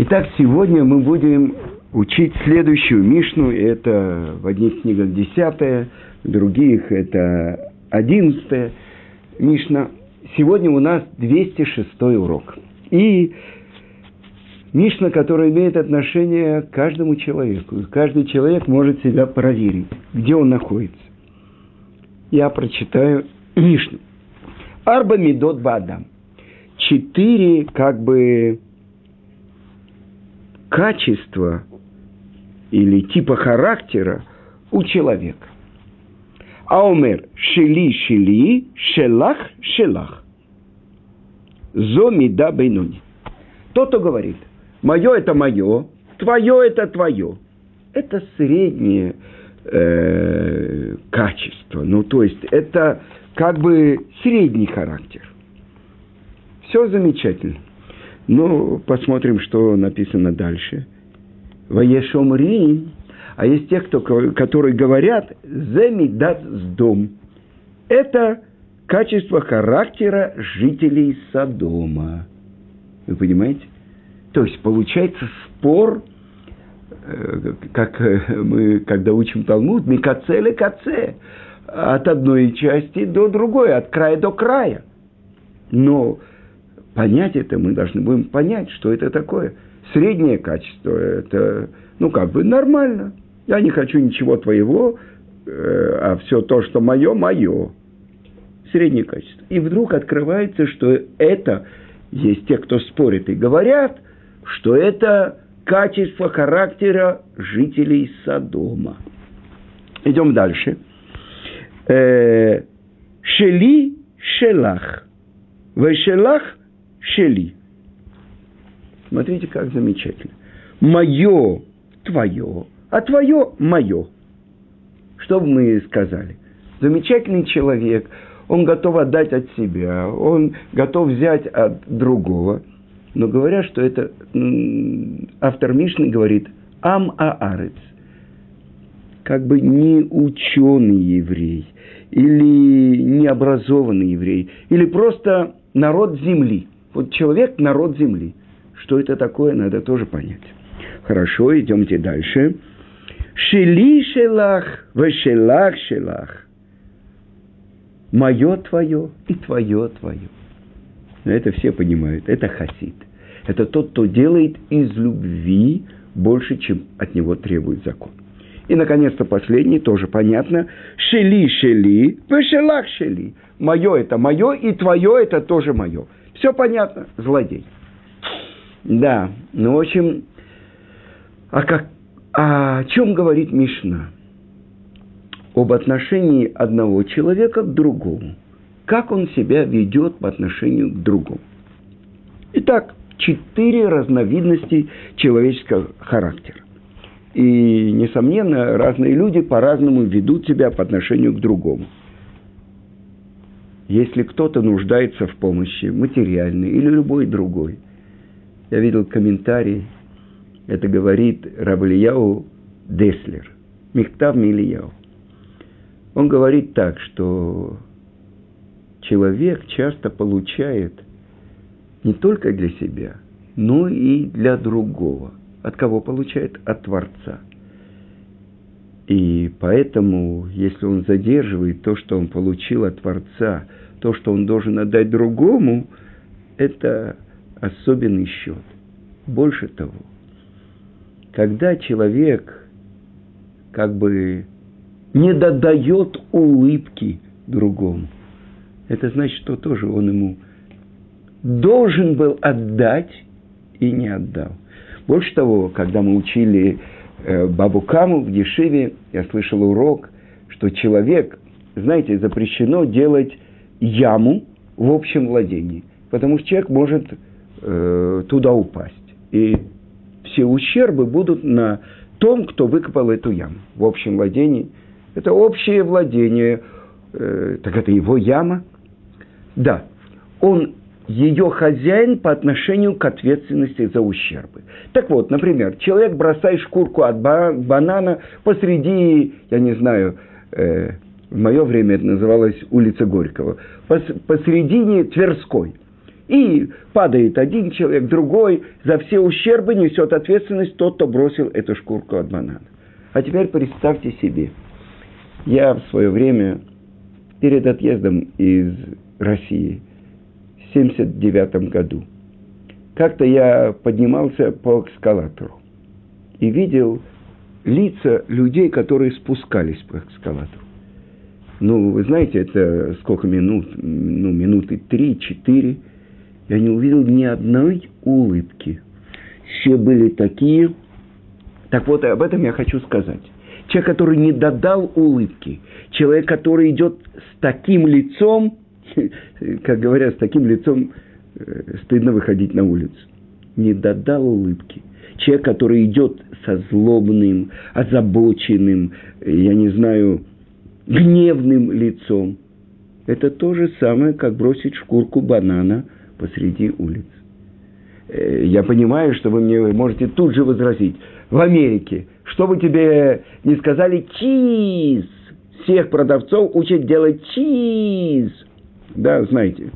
Итак, сегодня мы будем учить следующую Мишну. Это в одних книгах десятая, в других это одиннадцатая Мишна. Сегодня у нас 206 урок. И Мишна, которая имеет отношение к каждому человеку. Каждый человек может себя проверить, где он находится. Я прочитаю Мишну. Арба Медот Бадам. Четыре, как бы, качества или типа характера у человека. Аумер шели шели, шелах шелах. Зо мида бейнуни. Тот, кто говорит, мое это мое, твое это твое. Это среднее э, качество. Ну, то есть, это как бы средний характер. Все замечательно. Ну, посмотрим, что написано дальше. Ваешомри, а есть те, кто, которые говорят, земидат с дом. Это качество характера жителей Содома. Вы понимаете? То есть получается спор, э, как мы, когда учим Талмуд, микацеле каце, от одной части до другой, от края до края. Но понять это, мы должны будем понять, что это такое. Среднее качество – это, ну, как бы нормально. Я не хочу ничего твоего, э, а все то, что мое, мое. Среднее качество. И вдруг открывается, что это, есть те, кто спорит и говорят, что это качество характера жителей Содома. Идем дальше. Э, шели шелах. Вешелах шели. Смотрите, как замечательно. Мое твое, а твое мое. Что бы мы сказали? Замечательный человек, он готов отдать от себя, он готов взять от другого. Но говорят, что это автор Мишны говорит Ам Аарец, как бы не ученый еврей, или необразованный еврей, или просто народ земли – вот человек – народ земли. Что это такое, надо тоже понять. Хорошо, идемте дальше. Шели шелах, вешелах шелах. Мое твое и твое твое. Это все понимают. Это хасид. Это тот, кто делает из любви больше, чем от него требует закон. И, наконец-то, последний, тоже понятно. Шели, шели, вешелах шели. Мое это мое, и твое это тоже мое. Все понятно, злодей. Да, ну, в общем, а как, а о чем говорит Мишна? Об отношении одного человека к другому. Как он себя ведет по отношению к другому. Итак, четыре разновидности человеческого характера. И, несомненно, разные люди по-разному ведут себя по отношению к другому – если кто-то нуждается в помощи, материальной или любой другой. Я видел комментарий, это говорит Равлияу Деслер, Михтав Милияу. Он говорит так, что человек часто получает не только для себя, но и для другого. От кого получает? От Творца. И поэтому, если он задерживает то, что он получил от Творца, то, что он должен отдать другому, это особенный счет. Больше того, когда человек как бы не додает улыбки другому, это значит, что тоже он ему должен был отдать и не отдал. Больше того, когда мы учили э, Бабу Каму в Ешиве, я слышал урок, что человек, знаете, запрещено делать яму в общем владении, потому что человек может э, туда упасть. И все ущербы будут на том, кто выкопал эту яму в общем владении. Это общее владение, э, так это его яма. Да, он ее хозяин по отношению к ответственности за ущербы. Так вот, например, человек бросает шкурку от банана посреди, я не знаю, э, в мое время это называлось улица Горького, пос, посередине Тверской. И падает один человек, другой, за все ущербы несет ответственность тот, кто бросил эту шкурку от банана. А теперь представьте себе, я в свое время, перед отъездом из России, в 79 году, как-то я поднимался по эскалатору и видел лица людей, которые спускались по эскалатору. Ну, вы знаете, это сколько минут? Ну, минуты три-четыре. Я не увидел ни одной улыбки. Все были такие. Так вот, об этом я хочу сказать. Человек, который не додал улыбки, человек, который идет с таким лицом, как говорят, с таким лицом э, стыдно выходить на улицу. Не додал улыбки. Человек, который идет со злобным, озабоченным, я не знаю, гневным лицом. Это то же самое, как бросить шкурку банана посреди улиц. Э, я понимаю, что вы мне можете тут же возразить. В Америке, что бы тебе не сказали, чиз. Всех продавцов учат делать чиз. Да, знаете.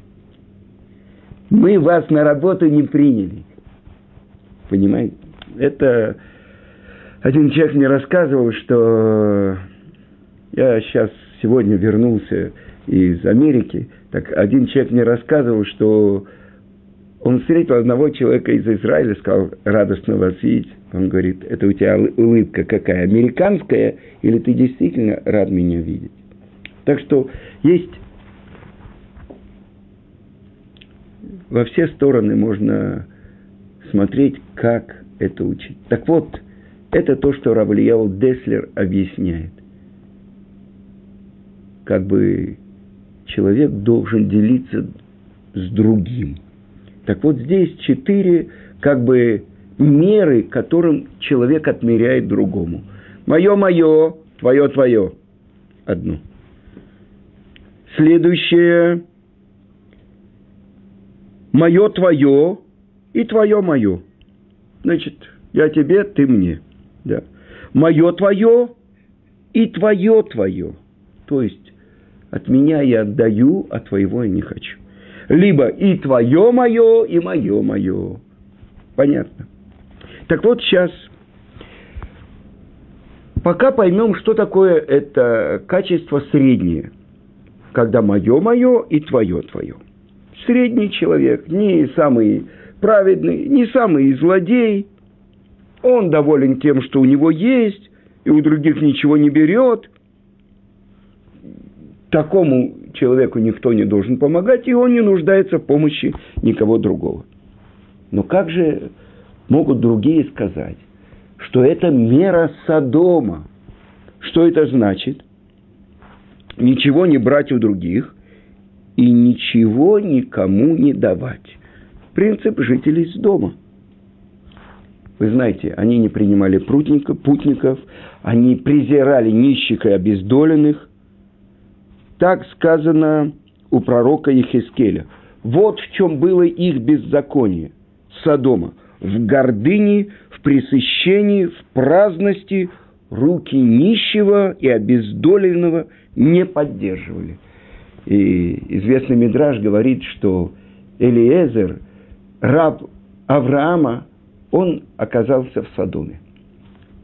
Мы вас на работу не приняли. Понимаете? Это один человек мне рассказывал, что я сейчас сегодня вернулся из Америки, так один человек мне рассказывал, что он встретил одного человека из Израиля, сказал, радостно вас видеть. Он говорит, это у тебя улыбка какая, американская, или ты действительно рад меня видеть? Так что есть во все стороны можно смотреть, как это учить. Так вот, это то, что Равлияу Деслер объясняет как бы человек должен делиться с другим. Так вот здесь четыре как бы меры, которым человек отмеряет другому. Мое, мое, твое, твое. Одно. Следующее. Мое, твое и твое, мое. Значит, я тебе, ты мне. Да. Мое, твое и твое, твое. То есть, от меня я отдаю, а твоего я не хочу. Либо и твое мое, и мое мое. Понятно. Так вот сейчас, пока поймем, что такое это качество среднее, когда мое мое и твое твое. Средний человек, не самый праведный, не самый злодей, он доволен тем, что у него есть, и у других ничего не берет, такому человеку никто не должен помогать, и он не нуждается в помощи никого другого. Но как же могут другие сказать, что это мера Содома? Что это значит? Ничего не брать у других и ничего никому не давать. Принцип жителей с дома. Вы знаете, они не принимали прутников, путников, они презирали нищих и обездоленных, так сказано у пророка Ехескеля. Вот в чем было их беззаконие Содома. В гордыне, в пресыщении, в праздности руки нищего и обездоленного не поддерживали. И известный Мидраж говорит, что Элиезер, раб Авраама, он оказался в Содоме.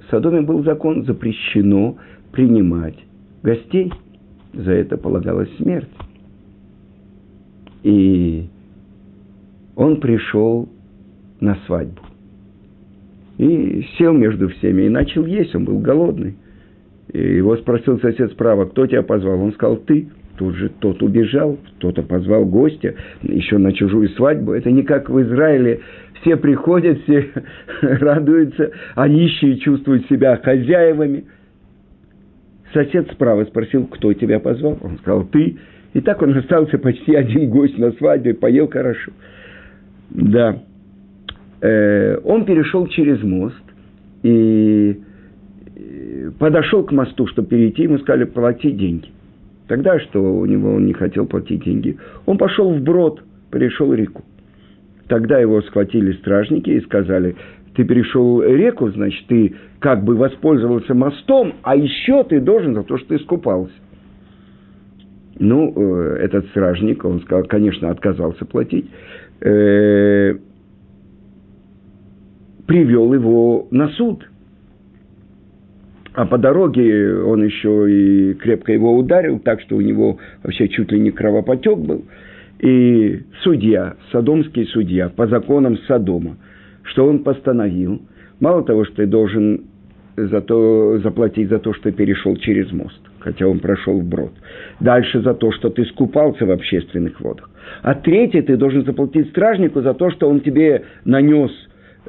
В Содоме был закон, запрещено принимать гостей – за это полагалась смерть. И он пришел на свадьбу. И сел между всеми и начал есть, он был голодный. И его спросил сосед справа, кто тебя позвал? Он сказал, ты. Тут же тот убежал, кто-то позвал гостя, еще на чужую свадьбу. Это не как в Израиле. Все приходят, все радуются, а нищие чувствуют себя хозяевами – Сосед справа спросил, кто тебя позвал. Он сказал, ты. И так он остался почти один гость на свадьбе, поел хорошо. Да. Э, он перешел через мост и э, подошел к мосту, чтобы перейти, ему сказали, плати деньги. Тогда что у него он не хотел платить деньги. Он пошел вброд, перешел реку. Тогда его схватили стражники и сказали, ты перешел реку, значит, ты как бы воспользовался мостом, а еще ты должен за то, что ты искупался. Ну, э, этот стражник, он сказал, конечно, отказался платить. э, привел его на суд. А по дороге он еще и крепко его ударил, так что у него вообще чуть ли не кровопотек был. И судья, садомский судья, по законам Содома, что он постановил, мало того, что ты должен за то, заплатить за то, что перешел через мост, хотя он прошел вброд. Дальше за то, что ты скупался в общественных водах. А третье, ты должен заплатить стражнику за то, что он тебе нанес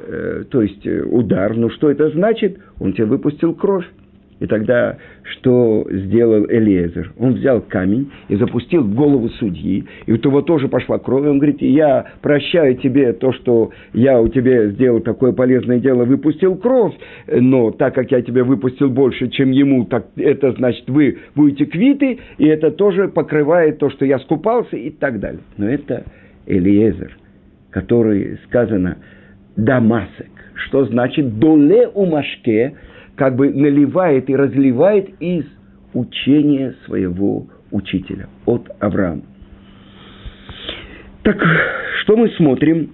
Э, то есть э, удар. Ну что это значит? Он тебе выпустил кровь. И тогда что сделал Элиезер? Он взял камень и запустил в голову судьи. И у того тоже пошла кровь. Он говорит, я прощаю тебе то, что я у тебя сделал такое полезное дело, выпустил кровь. Но так как я тебе выпустил больше, чем ему, так это значит, вы будете квиты. И это тоже покрывает то, что я скупался и так далее. Но это Элиезер, который сказано – дамасек, что значит доле умашке, как бы наливает и разливает из учения своего учителя от Авраама. Так что мы смотрим?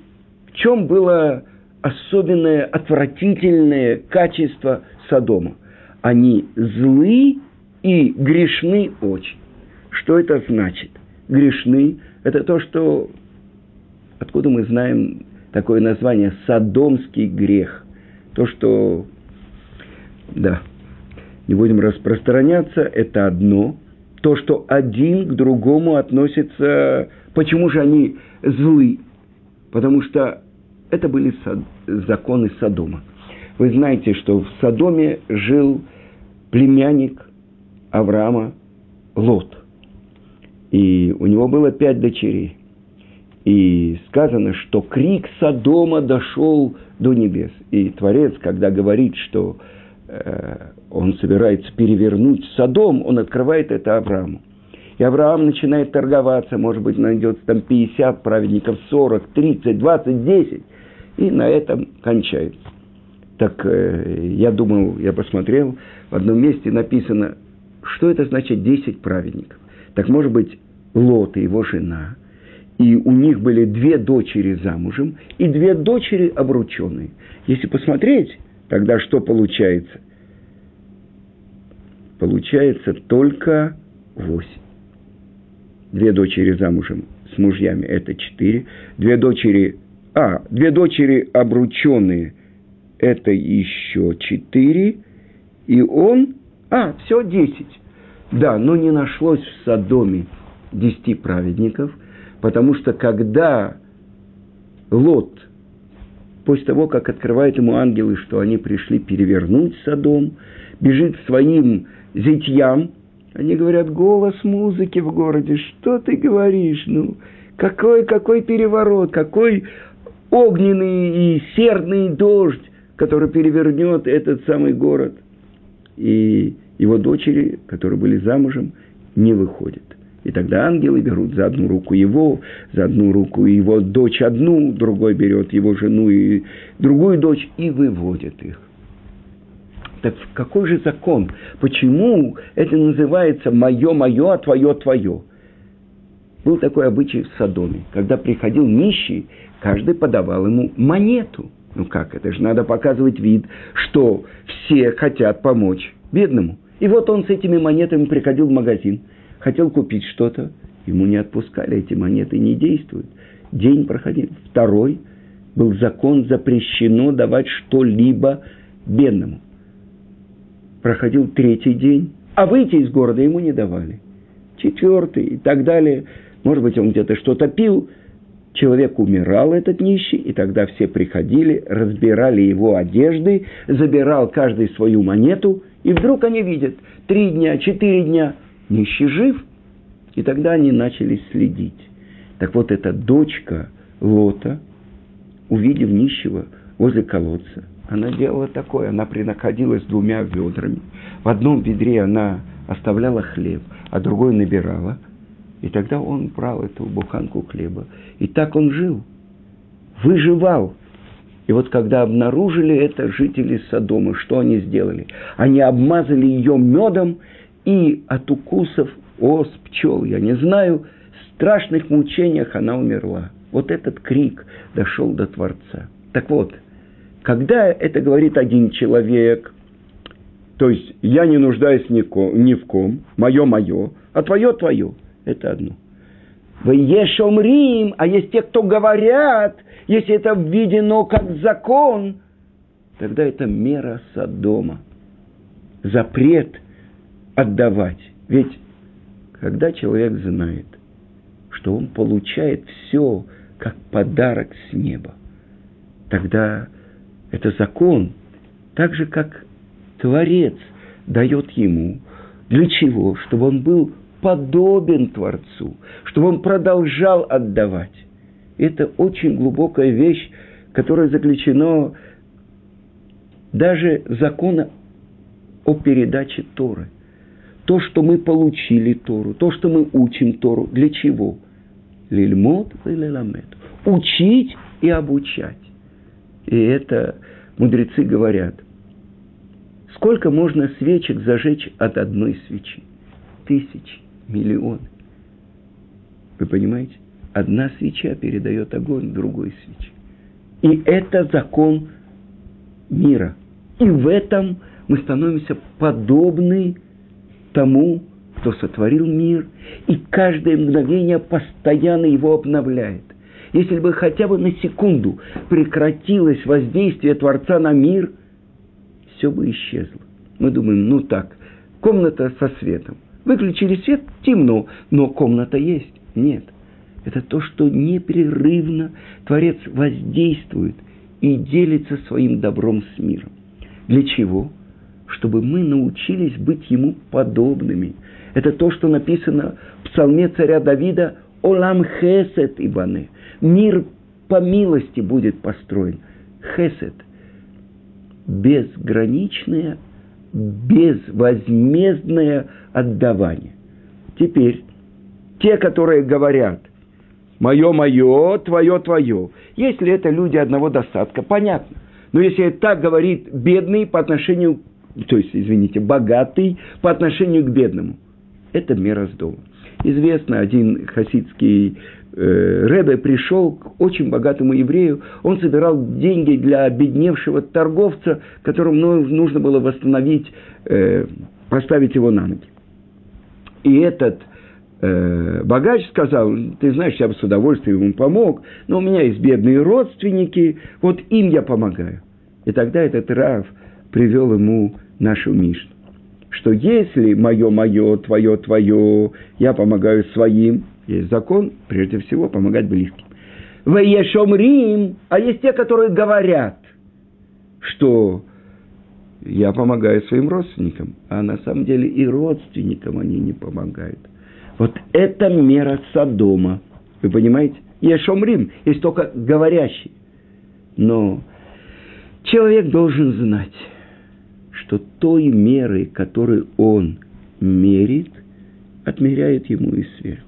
В чем было особенное, отвратительное качество Содома? Они злы и грешны очень. Что это значит? Грешны – это то, что откуда мы знаем такое название «садомский грех». То, что, да, не будем распространяться, это одно. То, что один к другому относится... Почему же они злы? Потому что это были сад... законы Содома. Вы знаете, что в Содоме жил племянник Авраама Лот. И у него было пять дочерей. И сказано, что крик Содома дошел до небес. И Творец, когда говорит, что он собирается перевернуть Содом, он открывает это Аврааму. И Авраам начинает торговаться, может быть, найдется там 50 праведников, 40, 30, 20, 10. И на этом кончается. Так э, я думал, я посмотрел, в одном месте написано, что это значит 10 праведников. Так может быть, Лот и его жена – и у них были две дочери замужем и две дочери обрученные. Если посмотреть, тогда что получается? Получается только восемь. Две дочери замужем с мужьями – это четыре. Две дочери, а, две дочери обрученные – это еще четыре. И он, а, все десять. Да, но не нашлось в Содоме десяти праведников – Потому что когда Лот, после того, как открывают ему ангелы, что они пришли перевернуть Содом, бежит своим зятьям, они говорят, голос музыки в городе, что ты говоришь? Ну, какой, какой переворот, какой огненный и сердный дождь, который перевернет этот самый город. И его дочери, которые были замужем, не выходят. И тогда ангелы берут за одну руку его, за одну руку его дочь одну, другой берет его жену и другую дочь и выводят их. Так какой же закон? Почему это называется «мое-мое, а твое-твое»? Был такой обычай в Содоме. Когда приходил нищий, каждый подавал ему монету. Ну как, это же надо показывать вид, что все хотят помочь бедному. И вот он с этими монетами приходил в магазин – хотел купить что-то, ему не отпускали, эти монеты не действуют. День проходил. Второй был закон, запрещено давать что-либо бедному. Проходил третий день, а выйти из города ему не давали. Четвертый и так далее. Может быть, он где-то что-то пил. Человек умирал, этот нищий, и тогда все приходили, разбирали его одежды, забирал каждый свою монету, и вдруг они видят, три дня, четыре дня – нищий жив. И тогда они начали следить. Так вот, эта дочка Лота, увидев нищего возле колодца, она делала такое, она принаходилась двумя ведрами. В одном ведре она оставляла хлеб, а другой набирала. И тогда он брал эту буханку хлеба. И так он жил, выживал. И вот когда обнаружили это жители Содома, что они сделали? Они обмазали ее медом и от укусов ос, пчел, я не знаю, в страшных мучениях она умерла. Вот этот крик дошел до Творца. Так вот, когда это говорит один человек, то есть я не нуждаюсь ни, ни в ком, мое мое, а твое твое, это одно. Вы ешомрим, а есть те, кто говорят, если это введено как закон, тогда это мера Содома. Запрет отдавать. Ведь когда человек знает, что он получает все как подарок с неба, тогда это закон, так же как Творец дает ему. Для чего? Чтобы он был подобен Творцу, чтобы он продолжал отдавать. Это очень глубокая вещь, которая заключена даже закона о передаче Торы. То, что мы получили Тору, то, что мы учим Тору, для чего? Лильмот и леламет. Учить и обучать. И это мудрецы говорят. Сколько можно свечек зажечь от одной свечи? Тысячи, миллионы. Вы понимаете? Одна свеча передает огонь другой свече. И это закон мира. И в этом мы становимся подобны тому, кто сотворил мир, и каждое мгновение постоянно его обновляет. Если бы хотя бы на секунду прекратилось воздействие Творца на мир, все бы исчезло. Мы думаем, ну так, комната со светом. Выключили свет, темно, но комната есть. Нет. Это то, что непрерывно Творец воздействует и делится своим добром с миром. Для чего? Чтобы мы научились быть ему подобными. Это то, что написано в псалме царя Давида «Олам хесет ибане». Мир по милости будет построен. Хесед. Безграничное, безвозмездное отдавание. Теперь, те, которые говорят, мое, мое, твое, твое. Если это люди одного достатка, понятно. Но если так говорит бедный по отношению, то есть, извините, богатый по отношению к бедному, это мера с дома. Известно, один хасидский э, Ребе пришел к очень богатому еврею, он собирал деньги для обедневшего торговца, которому нужно было восстановить, э, поставить его на ноги. И этот э, богач сказал, ты знаешь, я бы с удовольствием ему помог, но у меня есть бедные родственники, вот им я помогаю. И тогда этот Рав привел ему нашу Мишну, что если мое-мое, твое-твое, я помогаю своим, есть закон, прежде всего, помогать близким. Рим, а есть те, которые говорят, что я помогаю своим родственникам, а на самом деле и родственникам они не помогают. Вот это мера Содома. Вы понимаете? Ешом Рим, есть только говорящий. Но человек должен знать, что той меры, которой он мерит, отмеряет ему и сверху.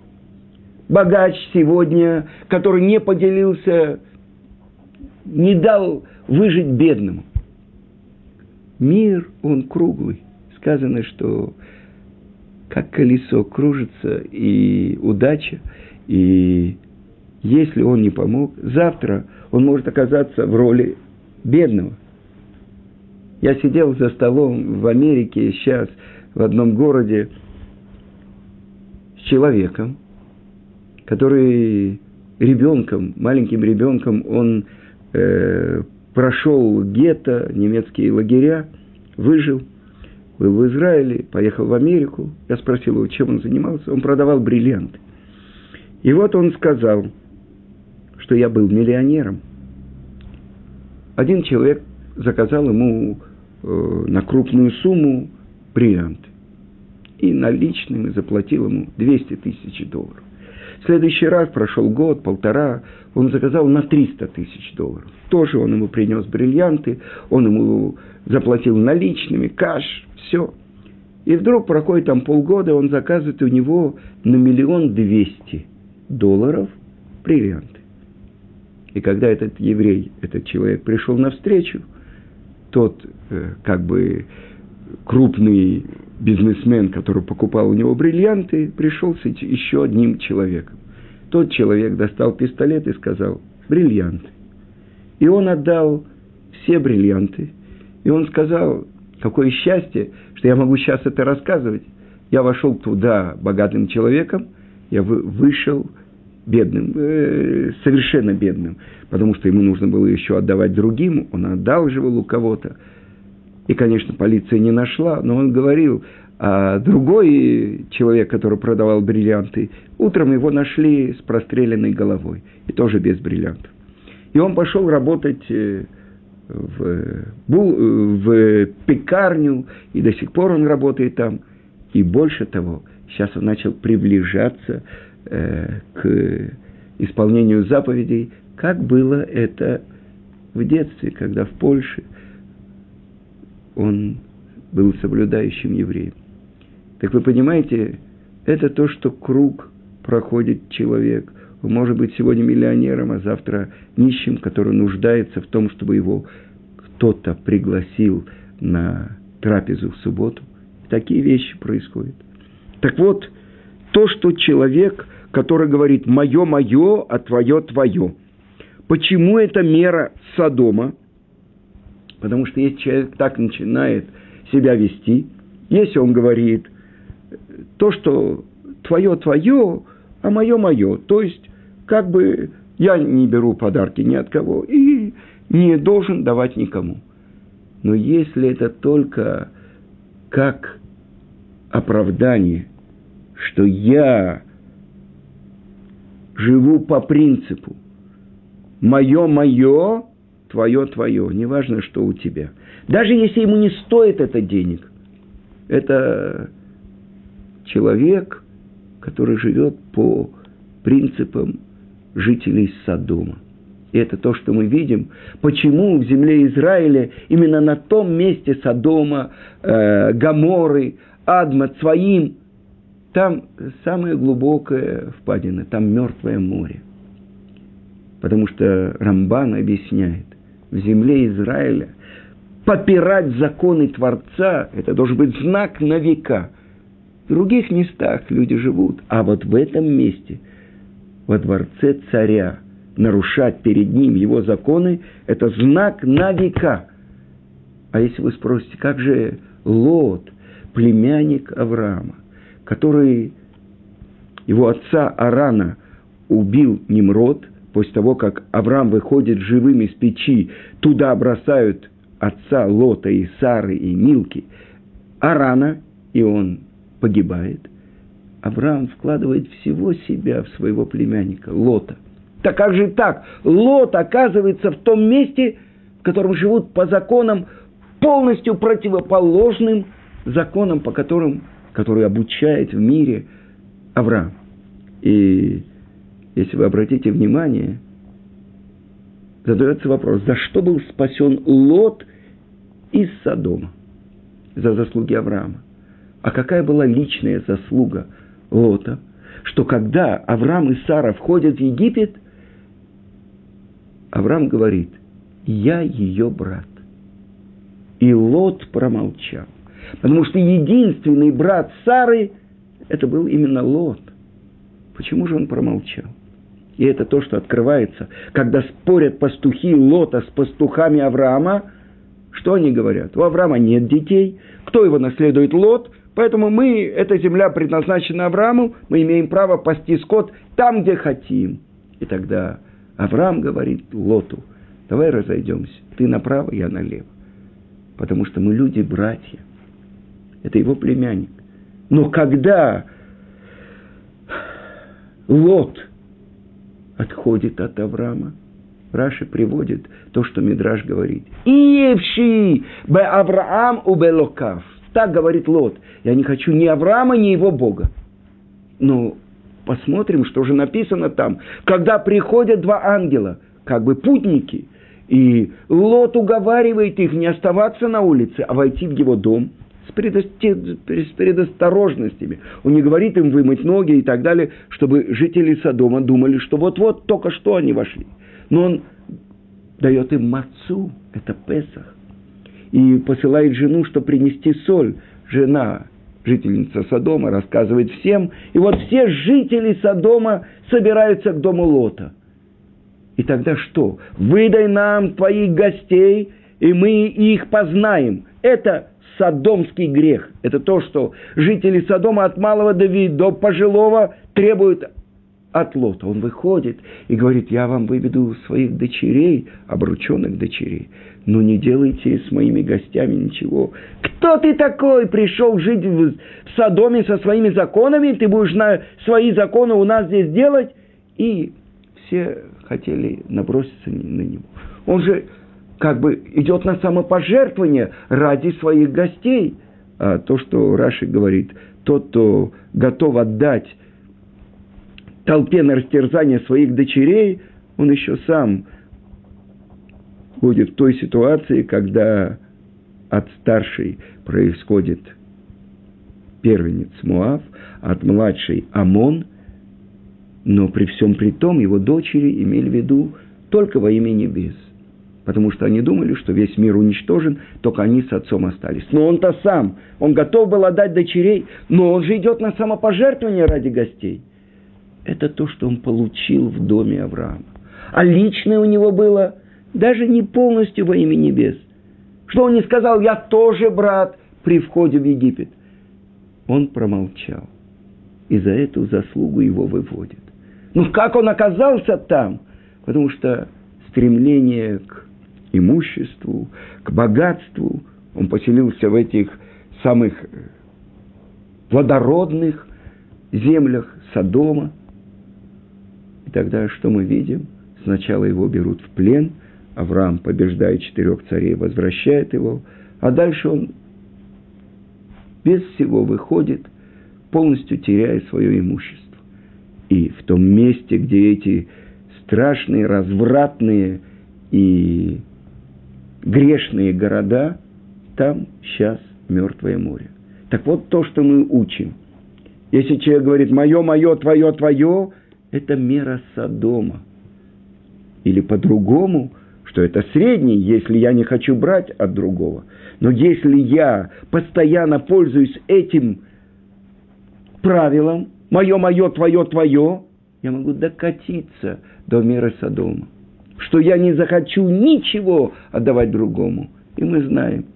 Богач сегодня, который не поделился, не дал выжить бедному. Мир, он круглый. Сказано, что как колесо кружится и удача, и если он не помог, завтра он может оказаться в роли бедного. Я сидел за столом в Америке сейчас, в одном городе, с человеком, который ребенком, маленьким ребенком, он э, прошел гетто, немецкие лагеря, выжил, был в Израиле, поехал в Америку. Я спросил его, чем он занимался. Он продавал бриллианты. И вот он сказал, что я был миллионером. Один человек заказал ему на крупную сумму бриллианты. И наличными заплатил ему 200 тысяч долларов. В следующий раз прошел год, полтора, он заказал на 300 тысяч долларов. Тоже он ему принес бриллианты, он ему заплатил наличными, каш, все. И вдруг проходит там полгода, он заказывает у него на миллион двести долларов бриллианты. И когда этот еврей, этот человек пришел навстречу, тот э, как бы крупный бизнесмен, который покупал у него бриллианты, пришел с еще одним человеком. Тот человек достал пистолет и сказал, бриллианты. И он отдал все бриллианты. И он сказал, какое счастье, что я могу сейчас это рассказывать. Я вошел туда богатым человеком, я вышел бедным, э, совершенно бедным, потому что ему нужно было еще отдавать другим, он одалживал у кого-то. И, конечно, полиция не нашла, но он говорил, а другой человек, который продавал бриллианты, утром его нашли с простреленной головой, и тоже без бриллиантов. И он пошел работать э, в, в пекарню, и до сих пор он работает там. И больше того, сейчас он начал приближаться э, к исполнению заповедей, как было это в детстве, когда в Польше он был соблюдающим евреем. Так вы понимаете, это то, что круг проходит человек. Он может быть сегодня миллионером, а завтра нищим, который нуждается в том, чтобы его кто-то пригласил на трапезу в субботу. Такие вещи происходят. Так вот, то, что человек, который говорит «моё, моё, а твое, твое». Почему это мера Содома? Потому что если человек так начинает себя вести, если он говорит то, что твое, твое, а мое, мое, то есть как бы я не беру подарки ни от кого и не должен давать никому. Но если это только как оправдание, что я живу по принципу «мое, мое, твое, твое», неважно, что у тебя. Даже если ему не стоит это денег, это человек, который живет по принципам жителей Содома. И это то, что мы видим. Почему в земле Израиля именно на том месте Содома, э, Гаморы, Адма, Цваим, там самая глубокая впадина, там мертвое море. Потому что Рамбан объясняет, в земле Израиля попирать законы Творца, это должен быть знак на века. В других местах люди живут, а вот в этом месте, во дворце царя, нарушать перед ним его законы, это знак на века. А если вы спросите, как же Лот, племянник Авраама, который его отца Арана убил Немрод, после того, как Авраам выходит живым из печи, туда бросают отца Лота и Сары и Милки, Арана, и он погибает. Авраам вкладывает всего себя в своего племянника, Лота. Так как же так? Лот оказывается в том месте, в котором живут по законам, полностью противоположным законам, по которым, которые обучает в мире Авраам. И если вы обратите внимание, задается вопрос, за что был спасен Лот из Содома? За заслуги Авраама. А какая была личная заслуга Лота? Что когда Авраам и Сара входят в Египет, Авраам говорит, я ее брат. И Лот промолчал. Потому что единственный брат Сары, это был именно Лот. Почему же он промолчал? И это то, что открывается, когда спорят пастухи Лота с пастухами Авраама, что они говорят? У Авраама нет детей, кто его наследует? Лот, поэтому мы, эта земля предназначена Аврааму, мы имеем право пасти скот там, где хотим. И тогда Авраам говорит Лоту, давай разойдемся, ты направо, я налево. Потому что мы люди-братья. Это его племянник. Но когда Лот отходит от Авраама, Раши приводит то, что Мидраш говорит. «Иевши бе Авраам у Белокав». Так говорит Лот. Я не хочу ни Авраама, ни его Бога. Но посмотрим, что же написано там. Когда приходят два ангела, как бы путники, и Лот уговаривает их не оставаться на улице, а войти в его дом – с, предосторожностями. Он не говорит им вымыть ноги и так далее, чтобы жители Содома думали, что вот-вот только что они вошли. Но он дает им мацу, это Песах, и посылает жену, чтобы принести соль. Жена, жительница Содома, рассказывает всем. И вот все жители Содома собираются к дому Лота. И тогда что? Выдай нам твоих гостей, и мы их познаем. Это содомский грех. Это то, что жители Содома от малого до, до пожилого требуют от Лота. Он выходит и говорит, я вам выведу своих дочерей, обрученных дочерей, но не делайте с моими гостями ничего. Кто ты такой? Пришел жить в Содоме со своими законами, ты будешь на свои законы у нас здесь делать? И все хотели наброситься на него. Он же как бы идет на самопожертвование ради своих гостей. А то, что Раши говорит, тот, кто готов отдать толпе на растерзание своих дочерей, он еще сам будет в той ситуации, когда от старшей происходит первенец Муав, от младшей Амон, но при всем при том его дочери имели в виду только во имя небес. Потому что они думали, что весь мир уничтожен, только они с отцом остались. Но он-то сам, он готов был отдать дочерей, но он же идет на самопожертвование ради гостей это то, что он получил в доме Авраама. А личное у него было даже не полностью во имя небес. Что он не сказал, я тоже брат при входе в Египет. Он промолчал. И за эту заслугу его выводят. Ну как он оказался там? Потому что стремление к имуществу, к богатству, он поселился в этих самых плодородных землях Содома, и тогда что мы видим? Сначала его берут в плен, Авраам побеждает четырех царей, возвращает его, а дальше он без всего выходит, полностью теряя свое имущество. И в том месте, где эти страшные, развратные и грешные города, там сейчас мертвое море. Так вот то, что мы учим. Если человек говорит «мое, мое, твое, твое», это мера Содома. Или по-другому, что это средний, если я не хочу брать от другого. Но если я постоянно пользуюсь этим правилом, мое, мое, твое, твое, я могу докатиться до меры Содома. Что я не захочу ничего отдавать другому. И мы знаем,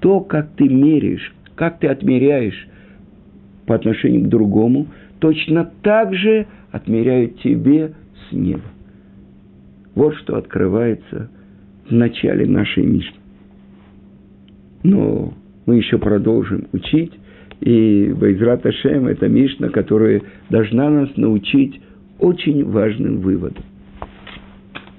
то, как ты меряешь, как ты отмеряешь по отношению к другому – точно так же отмеряют тебе с неба. Вот что открывается в начале нашей Мишны. Но мы еще продолжим учить, и Байзрат Ашем – это Мишна, которая должна нас научить очень важным выводам.